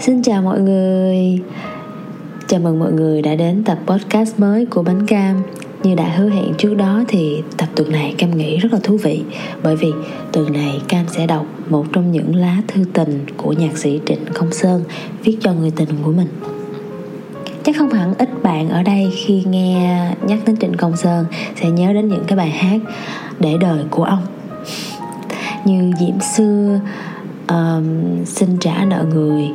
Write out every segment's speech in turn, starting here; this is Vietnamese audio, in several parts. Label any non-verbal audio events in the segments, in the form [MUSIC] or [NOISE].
Xin chào mọi người. Chào mừng mọi người đã đến tập podcast mới của Bánh Cam. Như đã hứa hẹn trước đó thì tập tuần này Cam nghĩ rất là thú vị Bởi vì tuần này Cam sẽ đọc một trong những lá thư tình của nhạc sĩ Trịnh Công Sơn Viết cho người tình của mình. Chắc không hẳn ít bạn ở đây khi nghe nhắc đến Trịnh Công Sơn Sẽ nhớ đến những cái bài hát để đời của ông. Như Diễm Xưa, um, Xin trả nợ người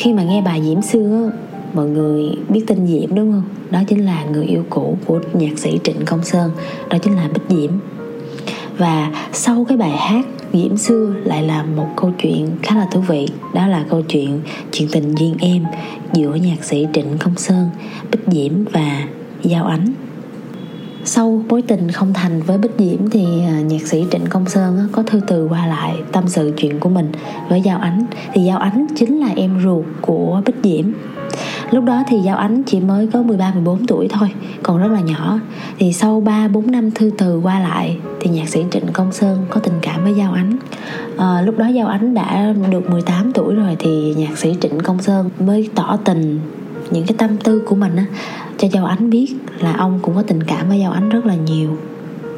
khi mà nghe bài diễm xưa mọi người biết tên diễm đúng không? Đó chính là người yêu cũ của nhạc sĩ trịnh công sơn, đó chính là bích diễm. Và sau cái bài hát diễm xưa lại là một câu chuyện khá là thú vị, đó là câu chuyện chuyện tình duyên em giữa nhạc sĩ trịnh công sơn, bích diễm và giao ánh sau mối tình không thành với bích diễm thì à, nhạc sĩ trịnh công sơn có thư từ qua lại tâm sự chuyện của mình với giao ánh. Thì giao ánh chính là em ruột của bích diễm. Lúc đó thì giao ánh chỉ mới có 13 14 tuổi thôi còn rất là nhỏ. Thì sau 3 4 năm thư từ qua lại thì nhạc sĩ Trịnh Công Sơn có tình cảm với Giao Ánh. À, lúc đó Giao Ánh đã được 18 tuổi rồi thì nhạc sĩ Trịnh Công Sơn mới tỏ tình những cái tâm tư của mình á, cho Giao Ánh biết là ông cũng có tình cảm với Giao Ánh rất là nhiều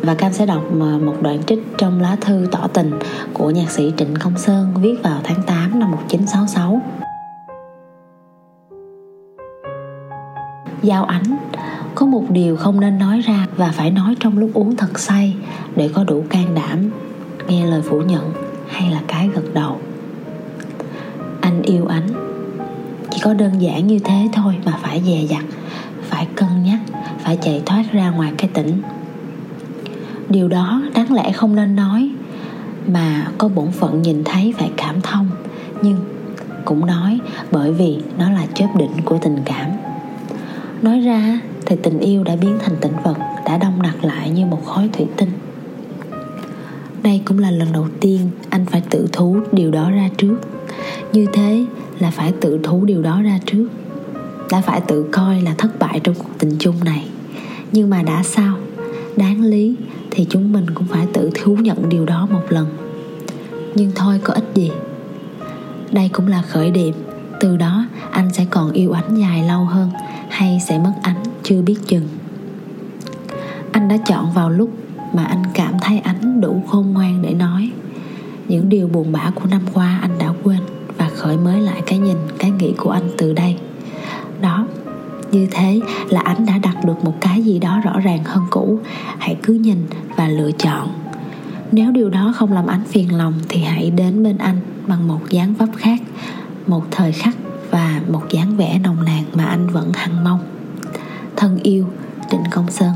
và Cam sẽ đọc ờ, một đoạn trích trong lá thư tỏ tình của nhạc sĩ Trịnh Công Sơn viết vào tháng 8 năm 1966. Giao Ánh, có một điều không nên nói ra và phải nói trong lúc uống thật say để có đủ can đảm nghe lời phủ nhận hay là cái gật đầu. Anh yêu Ánh chỉ có đơn giản như thế thôi mà phải dè dặt, phải cân nhắc, phải chạy thoát ra ngoài cái tỉnh. Điều đó đáng lẽ không nên nói, mà có bổn phận nhìn thấy phải cảm thông, nhưng cũng nói bởi vì nó là chớp đỉnh của tình cảm. Nói ra thì tình yêu đã biến thành tĩnh vật, đã đông đặc lại như một khối thủy tinh. Đây cũng là lần đầu tiên anh phải tự thú điều đó ra trước. Như thế là phải tự thú điều đó ra trước. Đã phải tự coi là thất bại trong cuộc tình chung này. Nhưng mà đã sao? Đáng lý thì chúng mình cũng phải tự thú nhận điều đó một lần. Nhưng thôi có ích gì? Đây cũng là khởi điểm. Từ đó, anh sẽ còn yêu ánh dài lâu hơn hay sẽ mất ánh chưa biết chừng. Anh đã chọn vào lúc mà anh cảm thấy ánh đủ khôn ngoan để nói. Những điều buồn bã của năm qua anh đổi mới lại cái nhìn, cái nghĩ của anh từ đây. Đó, như thế là anh đã đặt được một cái gì đó rõ ràng hơn cũ. Hãy cứ nhìn và lựa chọn. Nếu điều đó không làm anh phiền lòng thì hãy đến bên anh bằng một dáng vấp khác, một thời khắc và một dáng vẻ nồng nàn mà anh vẫn hằng mong. Thân yêu, trịnh công sơn.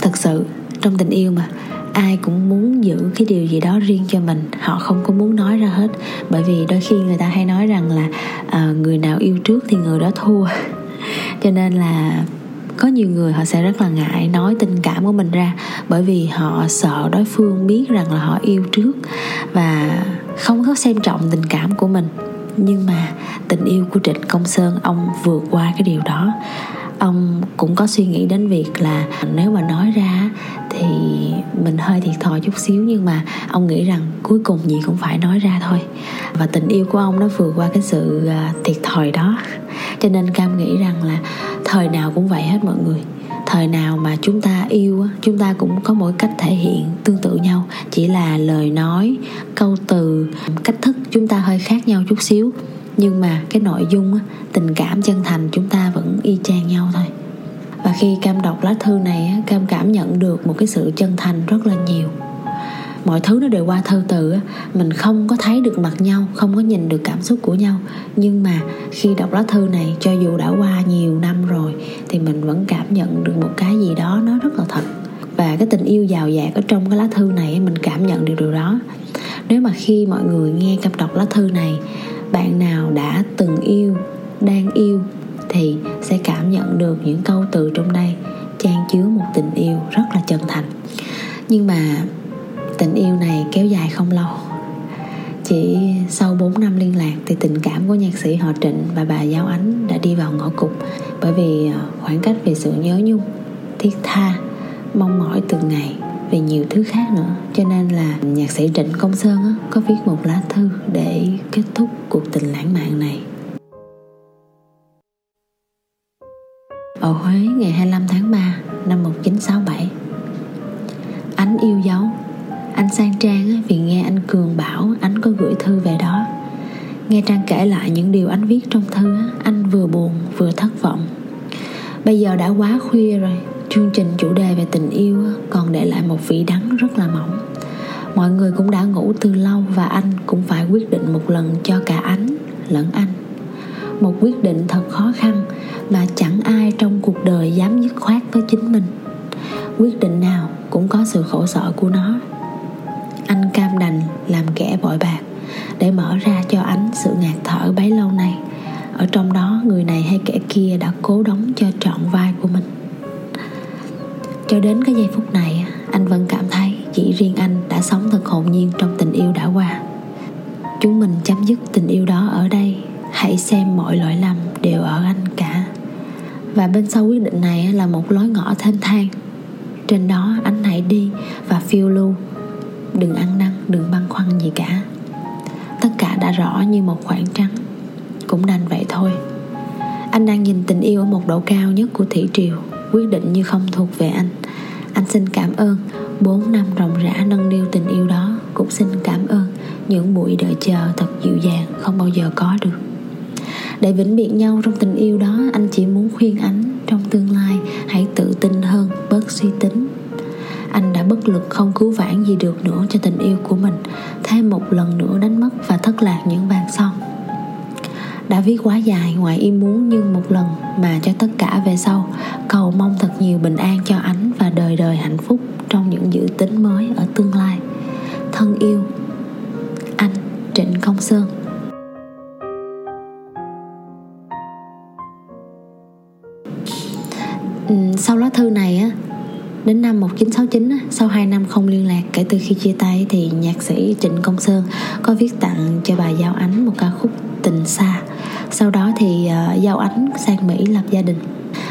Thật sự trong tình yêu mà. Ai cũng muốn giữ cái điều gì đó riêng cho mình. Họ không có muốn nói ra hết. Bởi vì đôi khi người ta hay nói rằng là uh, người nào yêu trước thì người đó thua. [LAUGHS] Cho nên là có nhiều người họ sẽ rất là ngại nói tình cảm của mình ra. Bởi vì họ sợ đối phương biết rằng là họ yêu trước và không có xem trọng tình cảm của mình. Nhưng mà tình yêu của trịnh công sơn ông vượt qua cái điều đó ông cũng có suy nghĩ đến việc là nếu mà nói ra thì mình hơi thiệt thòi chút xíu, nhưng mà ông nghĩ rằng cuối cùng gì cũng phải nói ra thôi. Và tình yêu của ông nó vượt qua cái sự à, thiệt thòi đó. Cho nên cam nghĩ rằng là thời nào cũng vậy hết mọi người. Thời nào mà chúng ta yêu chúng ta cũng có mỗi cách thể hiện tương tự nhau. Chỉ là lời nói, câu từ, cách thức chúng ta hơi khác nhau chút xíu nhưng mà cái nội dung tình cảm chân thành chúng ta vẫn y chang nhau thôi. Và khi cam đọc lá thư này cam cảm nhận được một cái sự chân thành rất là nhiều. Mọi thứ nó đều qua thư từ mình không có thấy được mặt nhau, không có nhìn được cảm xúc của nhau. Nhưng mà khi đọc lá thư này, cho dù đã qua nhiều năm rồi, thì mình vẫn cảm nhận được một cái gì đó nó rất là thật. Và cái tình yêu giàu dạt ở trong cái lá thư này mình cảm nhận được điều đó. Nếu mà khi mọi người nghe cam đọc lá thư này bạn nào đã từng yêu, đang yêu thì sẽ cảm nhận được những câu từ trong đây. Trang chứa một tình yêu rất là chân thành. Nhưng mà tình yêu này kéo dài không lâu. Chỉ sau 4 năm liên lạc thì tình cảm của nhạc sĩ họ Trịnh và bà Giáo Ánh đã đi vào ngõ cụt. Bởi vì ờ, khoảng cách về sự nhớ nhung, thiết tha, mong mỏi từng ngày về nhiều thứ khác nữa. Cho nên là nhạc sĩ trịnh công sơn á, có viết một lá thư để kết thúc cuộc tình lãng mạn này. Ở Huế ngày 25 tháng 3 năm 1967 Ánh yêu dấu. Anh sang Trang vì nghe anh Cường bảo anh có gửi thư về đó. Nghe Trang kể lại những điều anh viết trong thư Anh vừa buồn vừa thất vọng. Bây giờ đã quá khuya rồi Chương trình chủ đề về tình yêu còn để lại một vị đắng rất là mỏng. Mọi người cũng đã ngủ từ lâu và anh cũng phải quyết định một lần cho cả ánh lẫn anh. Một quyết định thật khó khăn mà chẳng ai trong cuộc đời dám dứt khoát với chính mình. Quyết định nào cũng có sự khổ sở của nó. Anh cam đành làm kẻ bội bạc để mở ra cho ánh sự ngạt thở bấy lâu nay. Ở trong đó, người này hay kẻ kia đã cố đóng cho trọn vai của mình cho đến cái giây phút này, anh vẫn cảm thấy chỉ riêng anh đã sống thật hồn nhiên trong tình yêu đã qua. Chúng mình chấm dứt tình yêu đó ở đây, hãy xem mọi lỗi lầm đều ở anh cả. Và bên sau quyết định này là một lối ngõ thênh thang. Trên đó anh hãy đi và phiêu lưu. Đừng ăn năn, đừng băn khoăn gì cả. Tất cả đã rõ như một khoảng trắng. Cũng đành vậy thôi. Anh đang nhìn tình yêu ở một độ cao nhất của thủy triều quyết định như không thuộc về anh. Anh xin cảm ơn. 4 năm ròng rã nâng niu tình yêu đó. Cũng xin cảm ơn những buổi đợi chờ thật dịu dàng, không bao giờ có được. Để vĩnh biệt nhau trong tình yêu đó, anh chỉ muốn khuyên ánh trong tương lai, hãy tự tin hơn, bớt suy tính. Anh đã bất lực không cứu vãn gì được nữa cho tình yêu của mình. Thêm một lần nữa đánh mất và thất lạc những bàn son đã viết quá dài ngoài ý muốn nhưng một lần mà cho tất cả về sau. Cầu mong thật nhiều bình an cho ánh và đời đời hạnh phúc trong những dự tính mới ở tương lai. Thân yêu, anh trịnh công sơn. Sau lá thư này á đến năm 1969 sau 2 năm không liên lạc kể từ khi chia tay thì nhạc sĩ Trịnh Công Sơn có viết tặng cho bà Giao Ánh một ca khúc Tình Xa. Sau đó thì ờ, Giao Ánh sang Mỹ lập gia đình.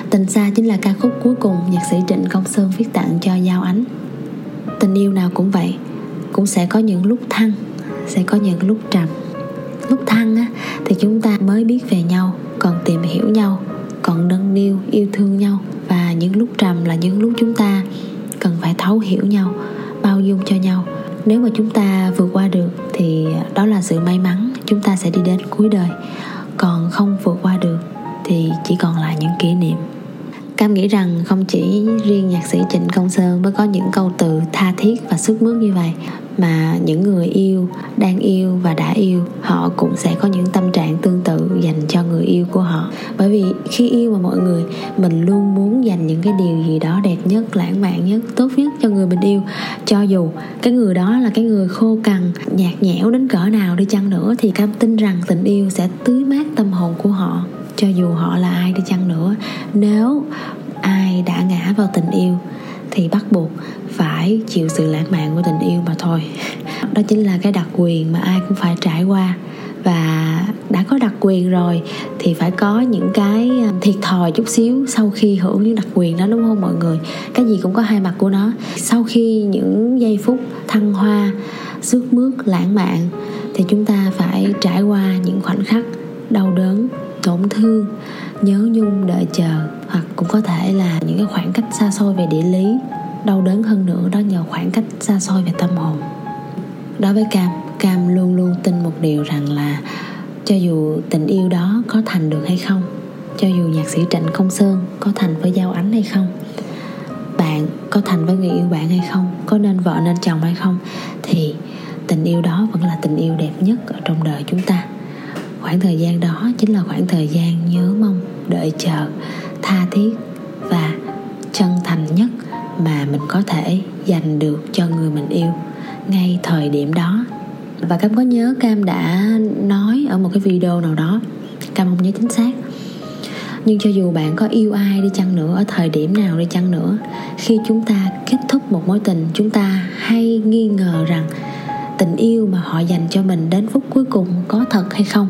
Tình Xa chính là ca khúc cuối cùng nhạc sĩ Trịnh Công Sơn viết tặng cho Giao Ánh. Tình yêu nào cũng vậy cũng sẽ có những lúc thăng sẽ có những lúc trầm. Lúc thăng á, thì chúng ta mới biết về nhau còn tìm hiểu nhau còn nâng niu, yêu thương nhau. Và những lúc trầm là những lúc chúng ta cần phải thấu hiểu nhau, bao dung cho nhau. Nếu mà chúng ta vượt qua được thì đó là sự may mắn, chúng ta sẽ đi đến cuối đời. Còn không vượt qua được thì chỉ còn lại những kỷ niệm. Cam nghĩ rằng không chỉ riêng nhạc sĩ Trịnh Công Sơn mới có những câu từ tha thiết và sức mướt như vậy mà những người yêu, đang yêu và đã yêu, họ cũng sẽ có những tâm trạng tương tự dành cho người yêu của họ. Bởi vì khi yêu mà mọi người, mình luôn muốn dành những cái điều gì đó đẹp nhất, lãng mạn nhất, tốt nhất cho người mình yêu. Cho dù cái người đó là cái người khô cằn, nhạt nhẽo đến cỡ nào đi chăng nữa, thì cam tin rằng tình yêu sẽ tưới mát tâm hồn của họ. Cho dù họ là ai đi chăng nữa, nếu ai đã ngã vào tình yêu thì bắt buộc phải chịu sự lãng mạn của tình yêu mà thôi. Đó chính là cái đặc quyền mà ai cũng phải trải qua. Và đã có đặc quyền rồi thì phải có những cái à, thiệt thòi chút xíu sau khi hưởng những đặc quyền đó, đúng không mọi người? Cái gì cũng có hai mặt của nó. Sau khi những giây phút thăng hoa sướt mướt lãng mạn thì chúng ta phải trải qua những khoảnh khắc đau đớn, tổn thương, nhớ nhung, đợi chờ hoặc cũng có thể là những cái khoảng cách xa xôi về địa lý. Đau đớn hơn nữa đó nhờ khoảng cách xa xôi về tâm hồn. Đối với cam cam luôn luôn tin một điều rằng là cho dù tình yêu đó có thành được hay không, cho dù nhạc sĩ trịnh công sơn có thành với giao ánh hay không, bạn có thành với người yêu bạn hay không, có nên vợ nên chồng hay không, thì tình yêu đó vẫn là tình yêu đẹp nhất ở trong đời chúng ta. Khoảng thời gian đó chính là khoảng thời gian nhớ mong, đợi chờ tha thiết và chân thành nhất mà mình có thể dành được cho người mình yêu ngay thời điểm đó. Và cam có nhớ cam đã nói ở một cái video nào đó, cam không nhớ chính xác. Nhưng cho dù bạn có yêu ai đi chăng nữa, ở thời điểm nào đi chăng nữa, khi chúng ta kết thúc một mối tình, chúng ta hay nghi ngờ rằng tình yêu mà họ dành cho mình đến phút cuối cùng có thật hay không.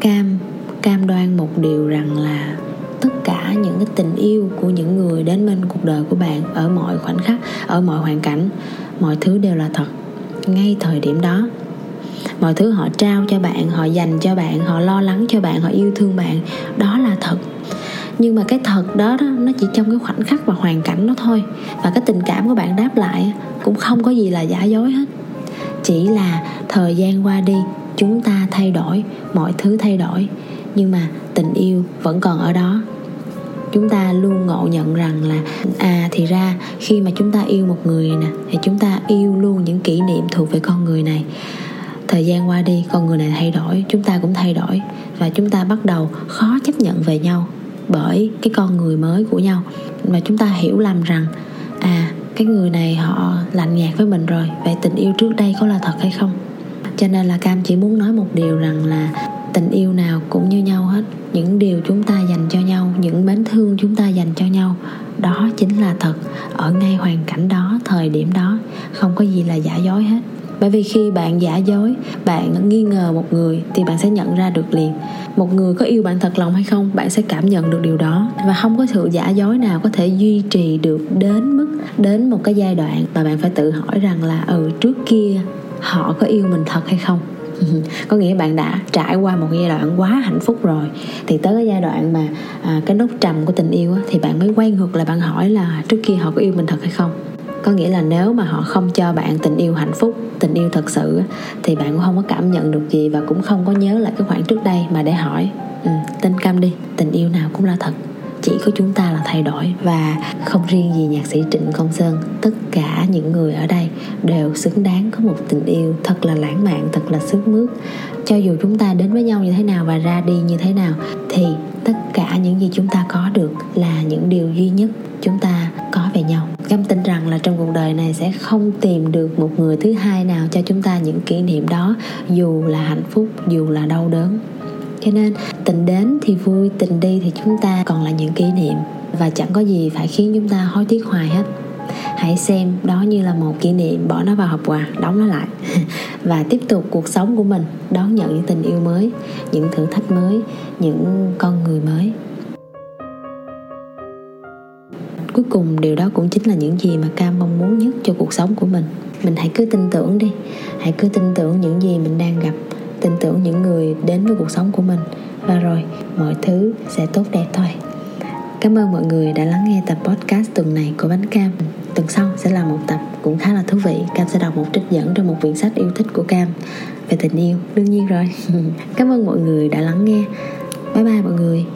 Cam cam đoan một điều rằng là tất cả những cái tình yêu của những người đến bên cuộc đời của bạn ở mọi khoảnh khắc ở mọi hoàn cảnh. Mọi thứ đều là thật ngay thời điểm đó. Mọi thứ họ trao cho bạn họ dành cho bạn họ lo lắng cho bạn họ yêu thương bạn đó là thật. Nhưng mà cái thật đó, đó nó chỉ trong cái khoảnh khắc và hoàn cảnh đó thôi. Và cái tình cảm của bạn đáp lại cũng không có gì là giả dối hết. Chỉ là thời gian qua đi chúng ta thay đổi mọi thứ thay đổi. Nhưng mà tình yêu vẫn còn ở đó chúng ta luôn ngộ nhận rằng là à thì ra khi mà chúng ta yêu một người nè, thì chúng ta yêu luôn những kỷ niệm thuộc về con người này. Thời gian qua đi, con người này thay đổi, chúng ta cũng thay đổi và chúng ta bắt đầu khó chấp nhận về nhau bởi cái con người mới của nhau. Mà chúng ta hiểu lầm rằng à cái người này họ lạnh nhạt với mình rồi, vậy tình yêu trước đây có là thật hay không? Cho nên là cam chỉ muốn nói một điều rằng là tình yêu nào cũng như nhau hết. Những điều chúng ta dành cho nhau, những mến thương chúng ta dành cho nhau, đó chính là thật. Ở ngay hoàn cảnh đó, thời điểm đó, không có gì là giả dối hết. Bởi vì khi bạn giả dối, bạn nghi ngờ một người thì bạn sẽ nhận ra được liền. Một người có yêu bạn thật lòng hay không, bạn sẽ cảm nhận được điều đó. Và không có sự giả dối nào có thể duy trì được đến mức, đến một cái giai đoạn mà bạn phải tự hỏi rằng là ừ trước kia họ có yêu mình thật hay không? [LAUGHS] có nghĩa bạn đã trải qua một giai đoạn quá hạnh phúc rồi. Thì tới cái giai đoạn mà à, cái nốt trầm của tình yêu á, thì bạn mới quay ngược lại bạn hỏi là trước kia họ có yêu mình thật hay không? Có nghĩa là nếu mà họ không cho bạn tình yêu hạnh phúc tình yêu thật sự thì bạn cũng không có cảm nhận được gì và cũng không có nhớ lại cái khoảng trước đây mà để hỏi. Ừ, tin cam đi tình yêu nào cũng là thật chỉ có chúng ta là thay đổi và không riêng gì nhạc sĩ Trịnh Công Sơn, tất cả những người ở đây đều xứng đáng có một tình yêu thật là lãng mạn, thật là sức mướt. Cho dù chúng ta đến với nhau như thế nào và ra đi như thế nào, thì tất cả những gì chúng ta có được là những điều duy nhất chúng ta có về nhau. Cam tin rằng là trong cuộc đời này sẽ không tìm được một người thứ hai nào cho chúng ta những kỷ niệm đó, dù là hạnh phúc, dù là đau đớn cho nên, tình đến thì vui, tình đi thì chúng ta còn là những kỷ niệm. Và chẳng có gì phải khiến chúng ta hối tiếc hoài hết. Hãy xem đó như là một kỷ niệm, bỏ nó vào hộp quà, đóng nó lại. [LAUGHS] Và tiếp tục cuộc sống của mình, đón nhận những tình yêu mới, những thử thách mới, những con người mới. Cuối cùng, điều đó cũng chính là những gì mà cam mong muốn nhất cho cuộc sống của mình. Mình hãy cứ tin tưởng đi. Hãy cứ tin tưởng những gì mình đang gặp tin tưởng những người đến với cuộc sống của mình. Và rồi, mọi thứ sẽ tốt đẹp thôi. Cảm ơn mọi người đã lắng nghe tập podcast tuần này của bánh cam. Tuần sau sẽ là một tập cũng khá là thú vị. Cam sẽ đọc một trích dẫn trong một quyển sách yêu thích của cam. Về tình yêu, đương nhiên rồi. [LAUGHS] Cảm ơn mọi người đã lắng nghe. Bye bye mọi người.